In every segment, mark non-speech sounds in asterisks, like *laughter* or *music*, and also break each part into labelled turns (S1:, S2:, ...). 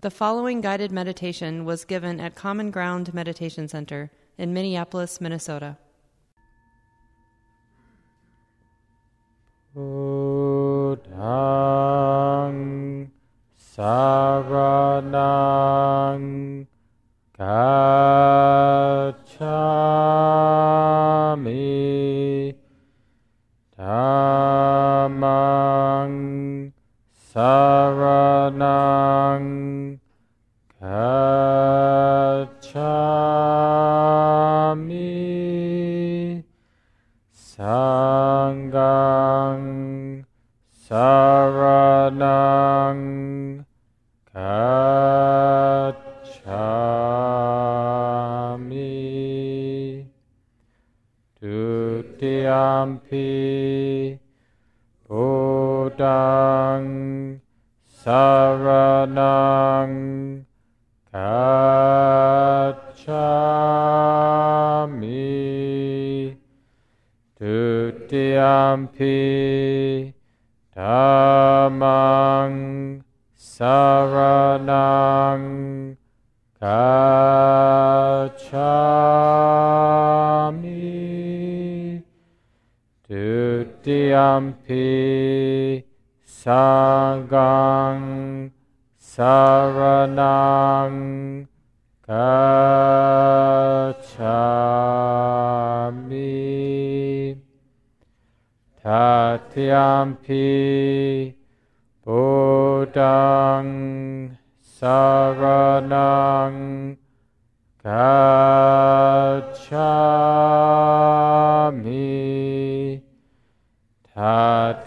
S1: The following guided meditation was given at Common Ground Meditation Center in Minneapolis, Minnesota.
S2: Buddhang Saranang Dutiyampi Buddhang Saranang Gacchami Dutiyampi Dhammang Saranang Gacchami Dutiyampi Sangang Saranang Gacchami Tatyampi Buddhang Saranang Gacchami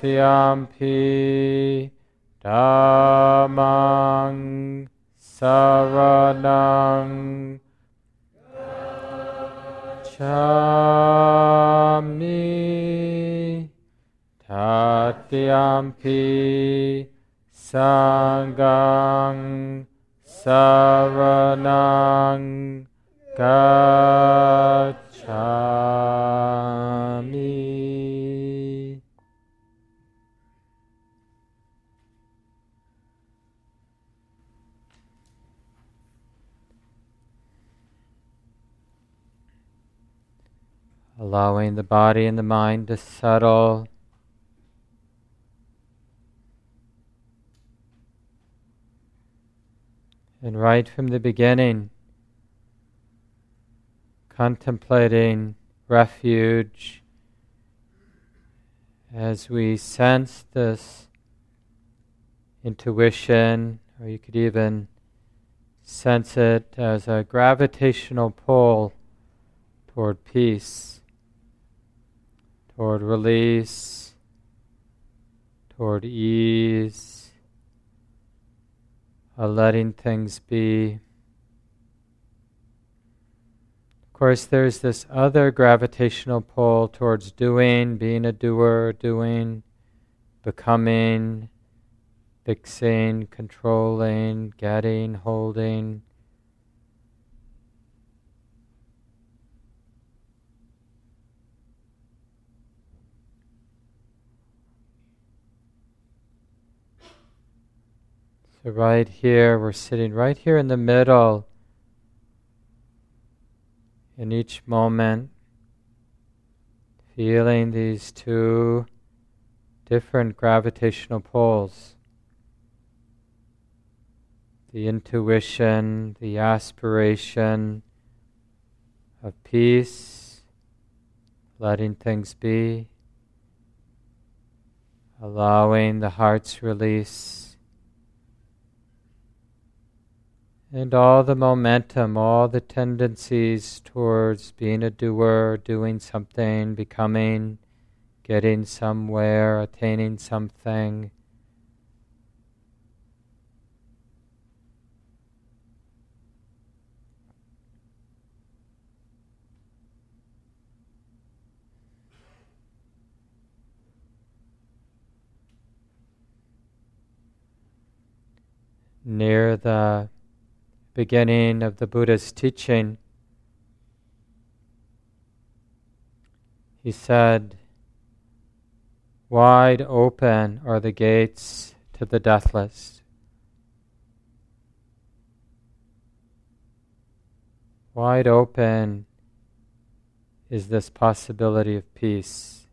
S2: Tatyampi Dhammang Saranang Gacchami Tatyampi Sangang Saranang Gacchami Allowing the body and the mind to settle. And right from the beginning, contemplating refuge as we sense this intuition, or you could even sense it as a gravitational pull toward peace, toward release, toward ease, a letting things be. Of course, there's this other gravitational pull towards doing, being a doer, doing, becoming, fixing, controlling, getting, holding. So, right here, we're sitting right here in the middle. In each moment, feeling these two different gravitational poles the intuition, the aspiration of peace, letting things be, allowing the heart's release. And all the momentum, all the tendencies towards being a doer, doing something, becoming, getting somewhere, attaining something. Near the beginning of the Buddha's teaching, he said, Wide open are the gates to the deathless. Wide open is this possibility of peace,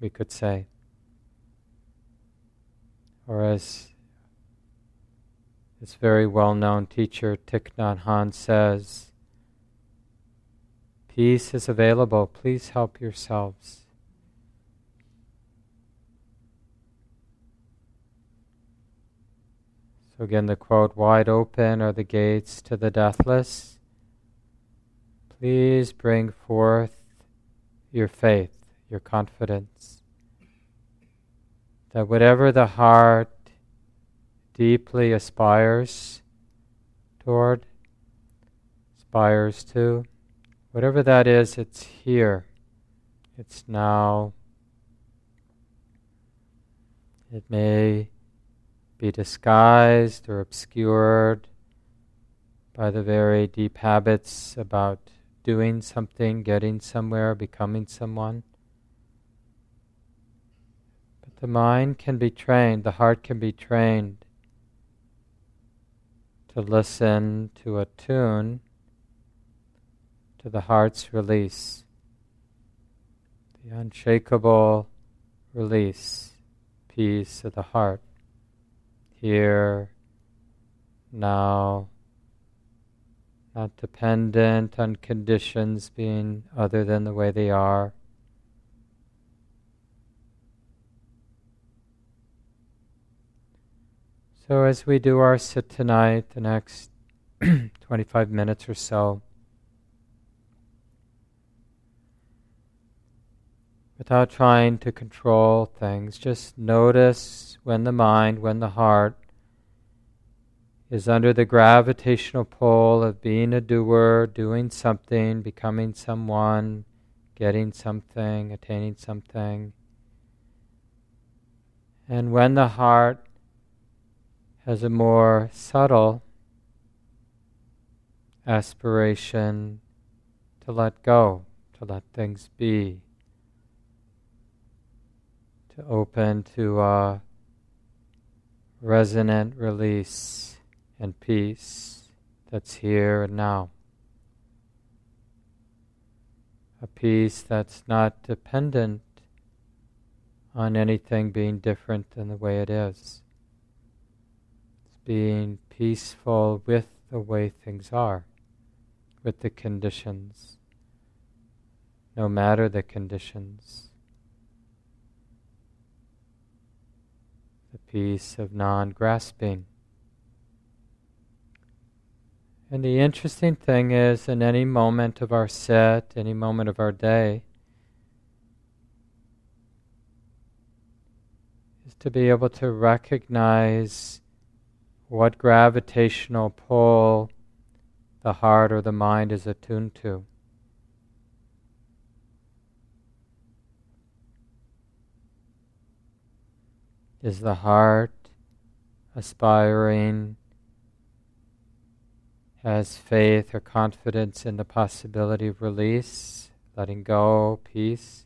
S2: we could say. Or as this very well known teacher Thich Nhat Hanh says, Peace is available, please help yourselves. So, again, the quote Wide open are the gates to the deathless. Please bring forth your faith, your confidence, that whatever the heart deeply aspires toward, aspires to, whatever that is, it's here, it's now. It may be disguised or obscured by the very deep habits about doing something, getting somewhere, becoming someone. But the mind can be trained, the heart can be trained to listen to a tune to the heart's release, the unshakable release, peace of the heart here, now, not dependent on conditions being other than the way they are. So, as we do our sit tonight, the next *clears throat* 25 minutes or so, without trying to control things. Just notice when the mind, when the heart is under the gravitational pull of being a doer, doing something, becoming someone, getting something, attaining something. And when the heart has a more subtle aspiration to let go, to let things be, to open to a resonant release and peace that's here and now. A peace that's not dependent on anything being different than the way it is. Being peaceful with the way things are, with the conditions, no matter the conditions. the peace of non grasping. And the interesting thing is, in any moment of our set, any moment of our day, is to be able to recognize what gravitational pull the heart or the mind is attuned to. Is the heart aspiring, has faith or confidence in the possibility of release, letting go, peace?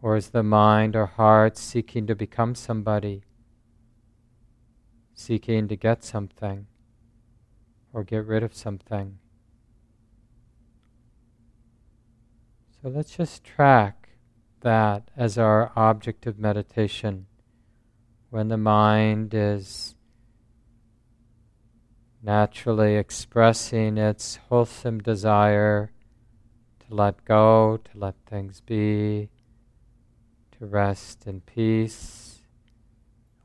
S2: Or is the mind or heart seeking to become somebody, seeking to get something or get rid of something? So let's just track that as our object of meditation. When the mind is naturally expressing its wholesome desire to let go, to let things be, to rest in peace,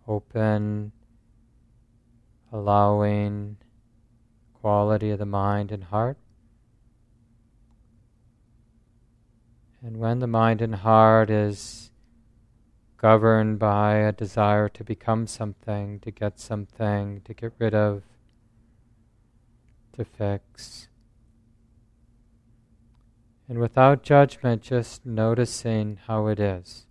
S2: open, allowing quality of the mind and heart. And when the mind and heart is governed by a desire to become something, to get something, to get rid of, to fix, and without judgment, just noticing how it is.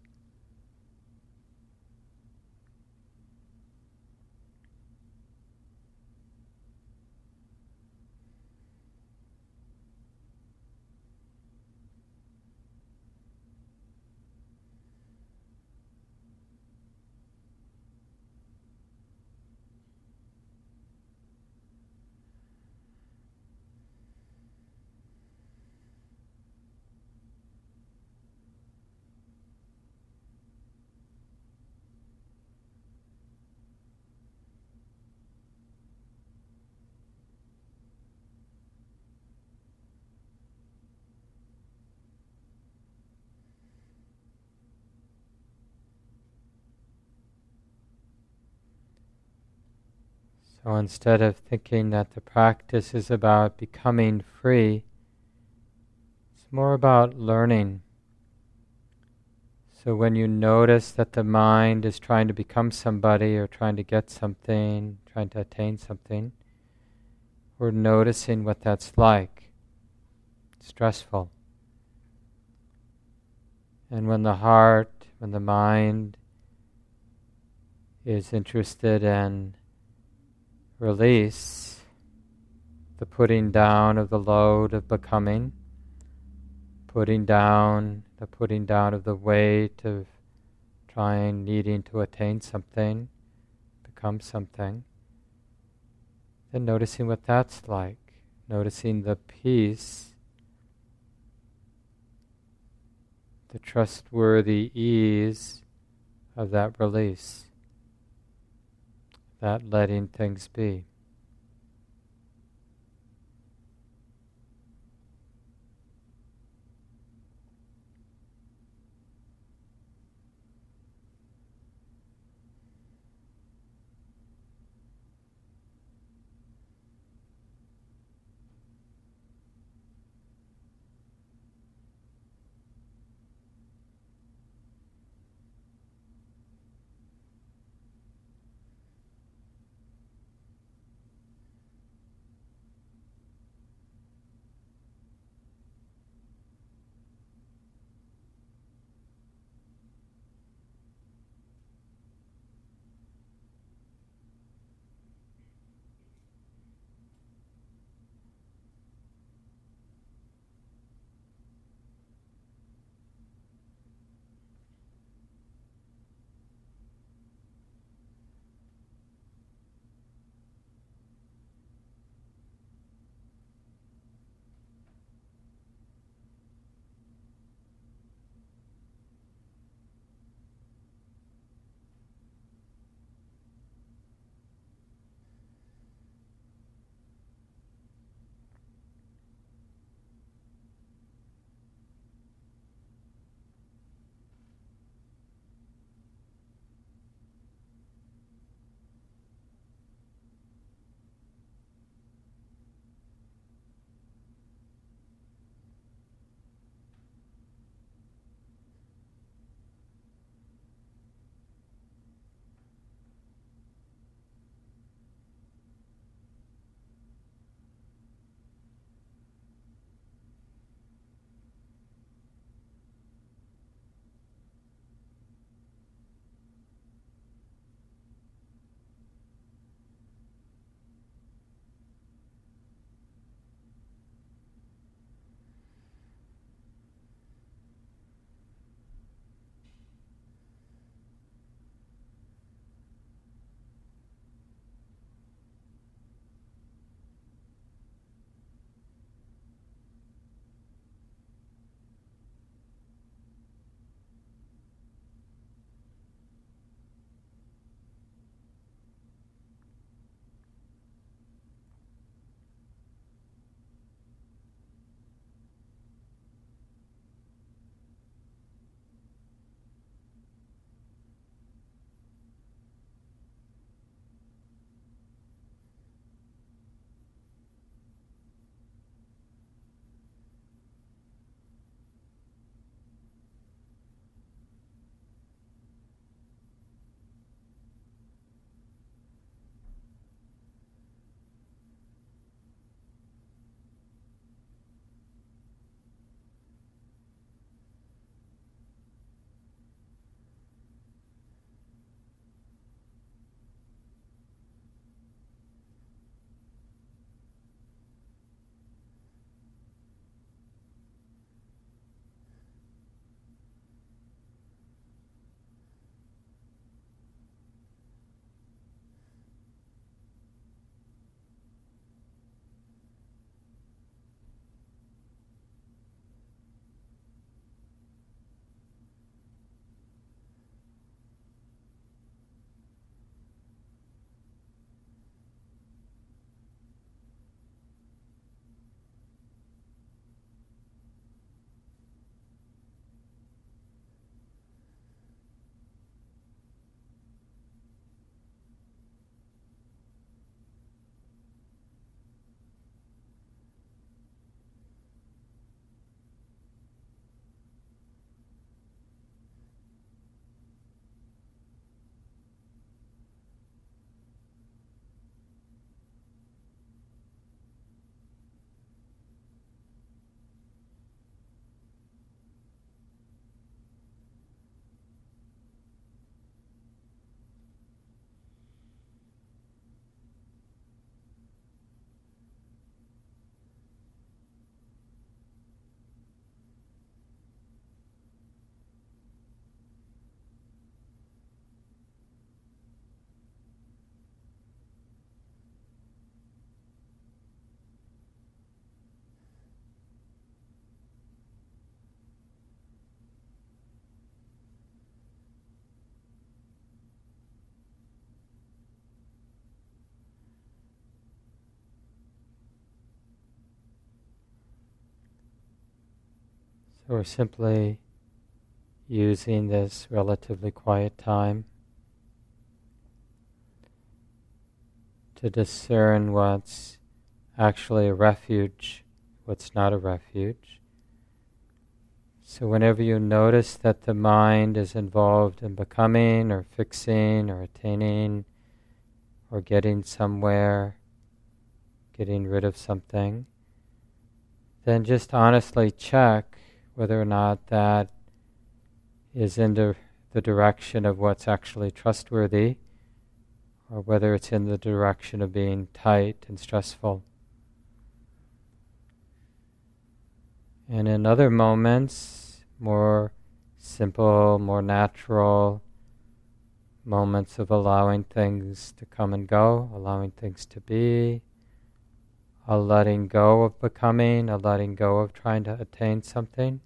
S2: So instead of thinking that the practice is about becoming free, it's more about learning. So when you notice that the mind is trying to become somebody or trying to get something, trying to attain something, we're noticing what that's like. stressful. And when the heart, when the mind is interested in release, the putting down of the load of becoming, putting down, the putting down of the weight of trying, needing to attain something, become something, then noticing what that's like, noticing the peace, the trustworthy ease of that release that letting things be. So we're simply using this relatively quiet time to discern what's actually a refuge, what's not a refuge. So, whenever you notice that the mind is involved in becoming or fixing or attaining or getting somewhere, getting rid of something, then just honestly check whether or not that is in the, the direction of what's actually trustworthy or whether it's in the direction of being tight and stressful. And in other moments, more simple, more natural moments of allowing things to come and go, allowing things to be, a letting go of becoming, a letting go of trying to attain something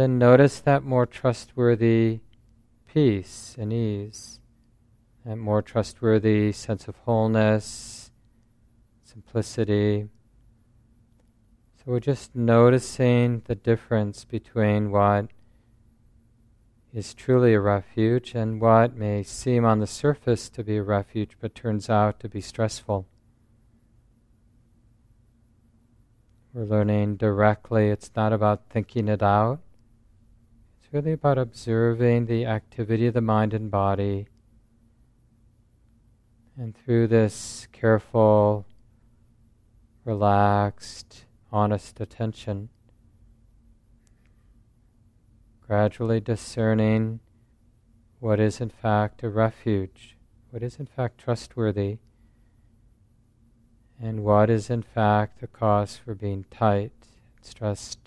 S2: then notice that more trustworthy peace and ease, that more trustworthy sense of wholeness, simplicity. So we're just noticing the difference between what is truly a refuge and what may seem on the surface to be a refuge but turns out to be stressful. We're learning directly, it's not about thinking it out, really about observing the activity of the mind and body. And through this careful, relaxed, honest attention, gradually discerning what is in fact a refuge, what is in fact trustworthy, and what is in fact the cause for being tight, stressed,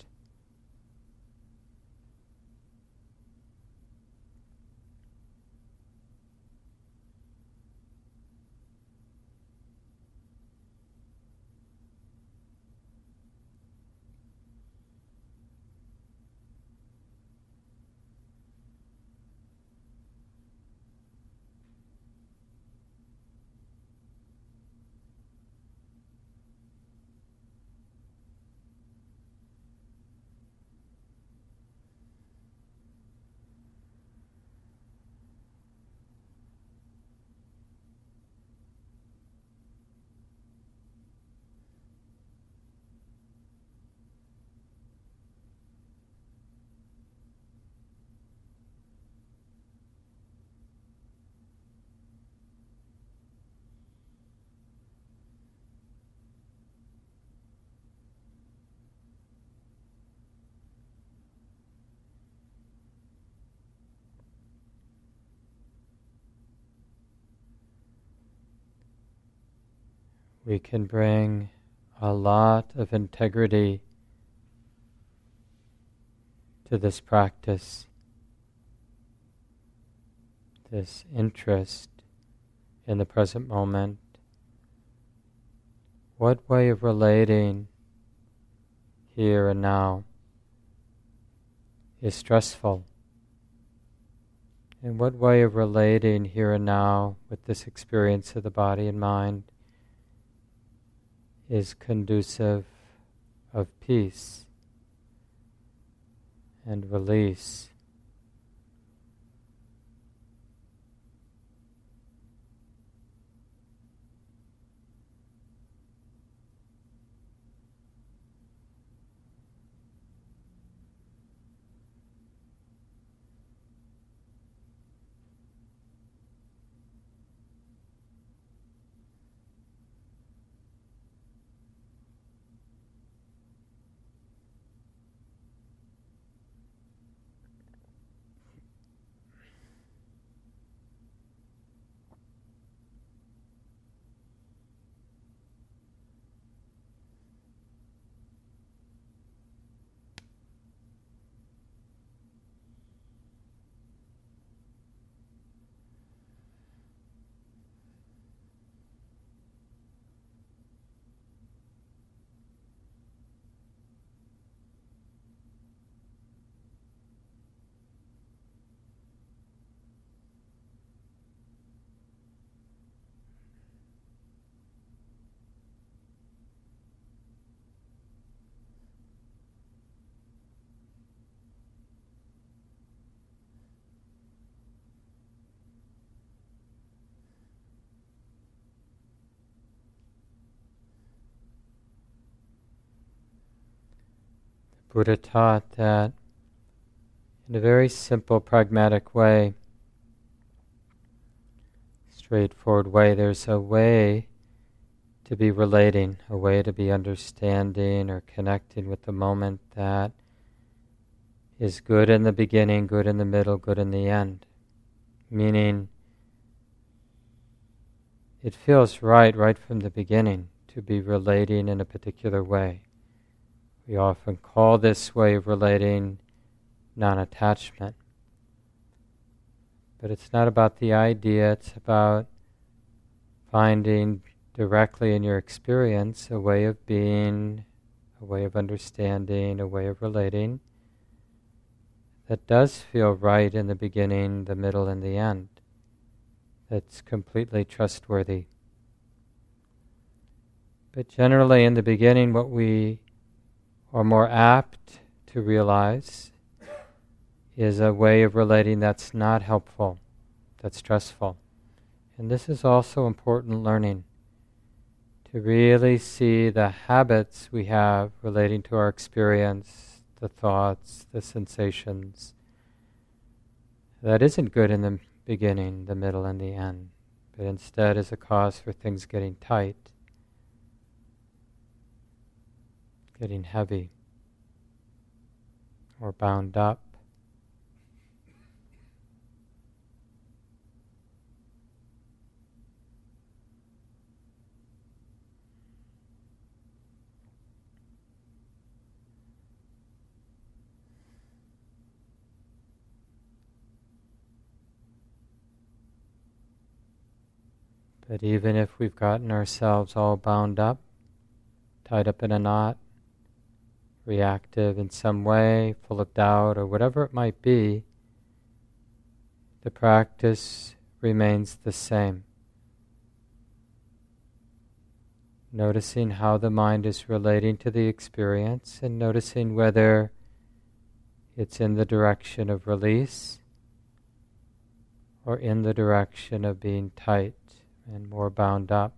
S2: we can bring a lot of integrity to this practice, this interest in the present moment. What way of relating here and now is stressful? And what way of relating here and now with this experience of the body and mind is conducive of peace and release. Buddha taught that in a very simple, pragmatic way, straightforward way, there's a way to be relating, a way to be understanding or connecting with the moment that is good in the beginning, good in the middle, good in the end. Meaning, it feels right right from the beginning to be relating in a particular way. We often call this way of relating non attachment. But it's not about the idea, it's about finding directly in your experience a way of being, a way of understanding, a way of relating that does feel right in the beginning, the middle, and the end. That's completely trustworthy. But generally, in the beginning, what we are more apt to realize is a way of relating that's not helpful, that's stressful. And this is also important learning to really see the habits we have relating to our experience, the thoughts, the sensations. That isn't good in the beginning, the middle, and the end, but instead is a cause for things getting tight, getting heavy, or bound up. But even if we've gotten ourselves all bound up, tied up in a knot, reactive in some way, full of doubt, or whatever it might be, the practice remains the same. Noticing how the mind is relating to the experience and noticing whether it's in the direction of release or in the direction of being tight and more bound up.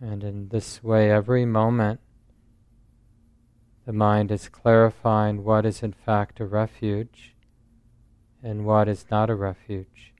S2: And in this way, every moment, the mind is clarifying what is in fact a refuge and what is not a refuge.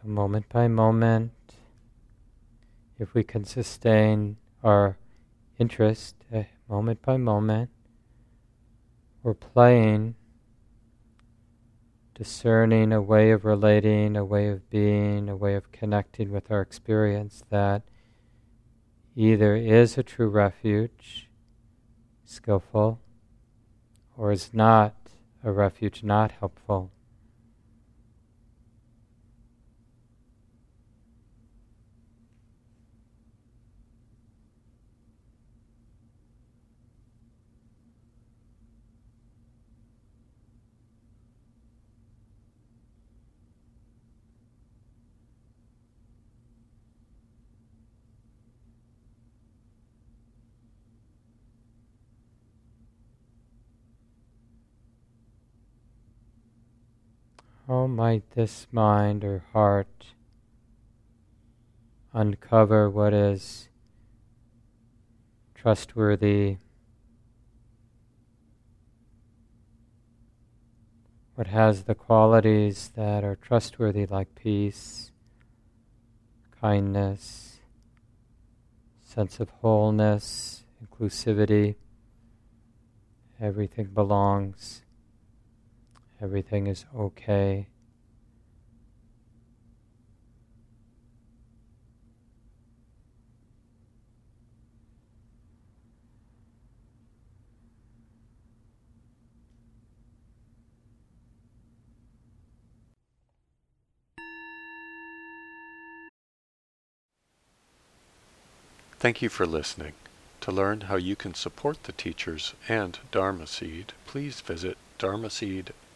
S2: So, moment by moment, if we can sustain our interest uh, moment by moment, we're playing discerning a way of relating, a way of being, a way of connecting with our experience that either is a true refuge, skillful, or is not a refuge, not helpful. How might this mind or heart uncover what is trustworthy, what has the qualities that are trustworthy, like peace, kindness, sense of wholeness, inclusivity, everything belongs everything is okay.
S3: Thank you for listening. To learn how you can support the teachers and Dharma Seed, please visit dharma dharmaseed.com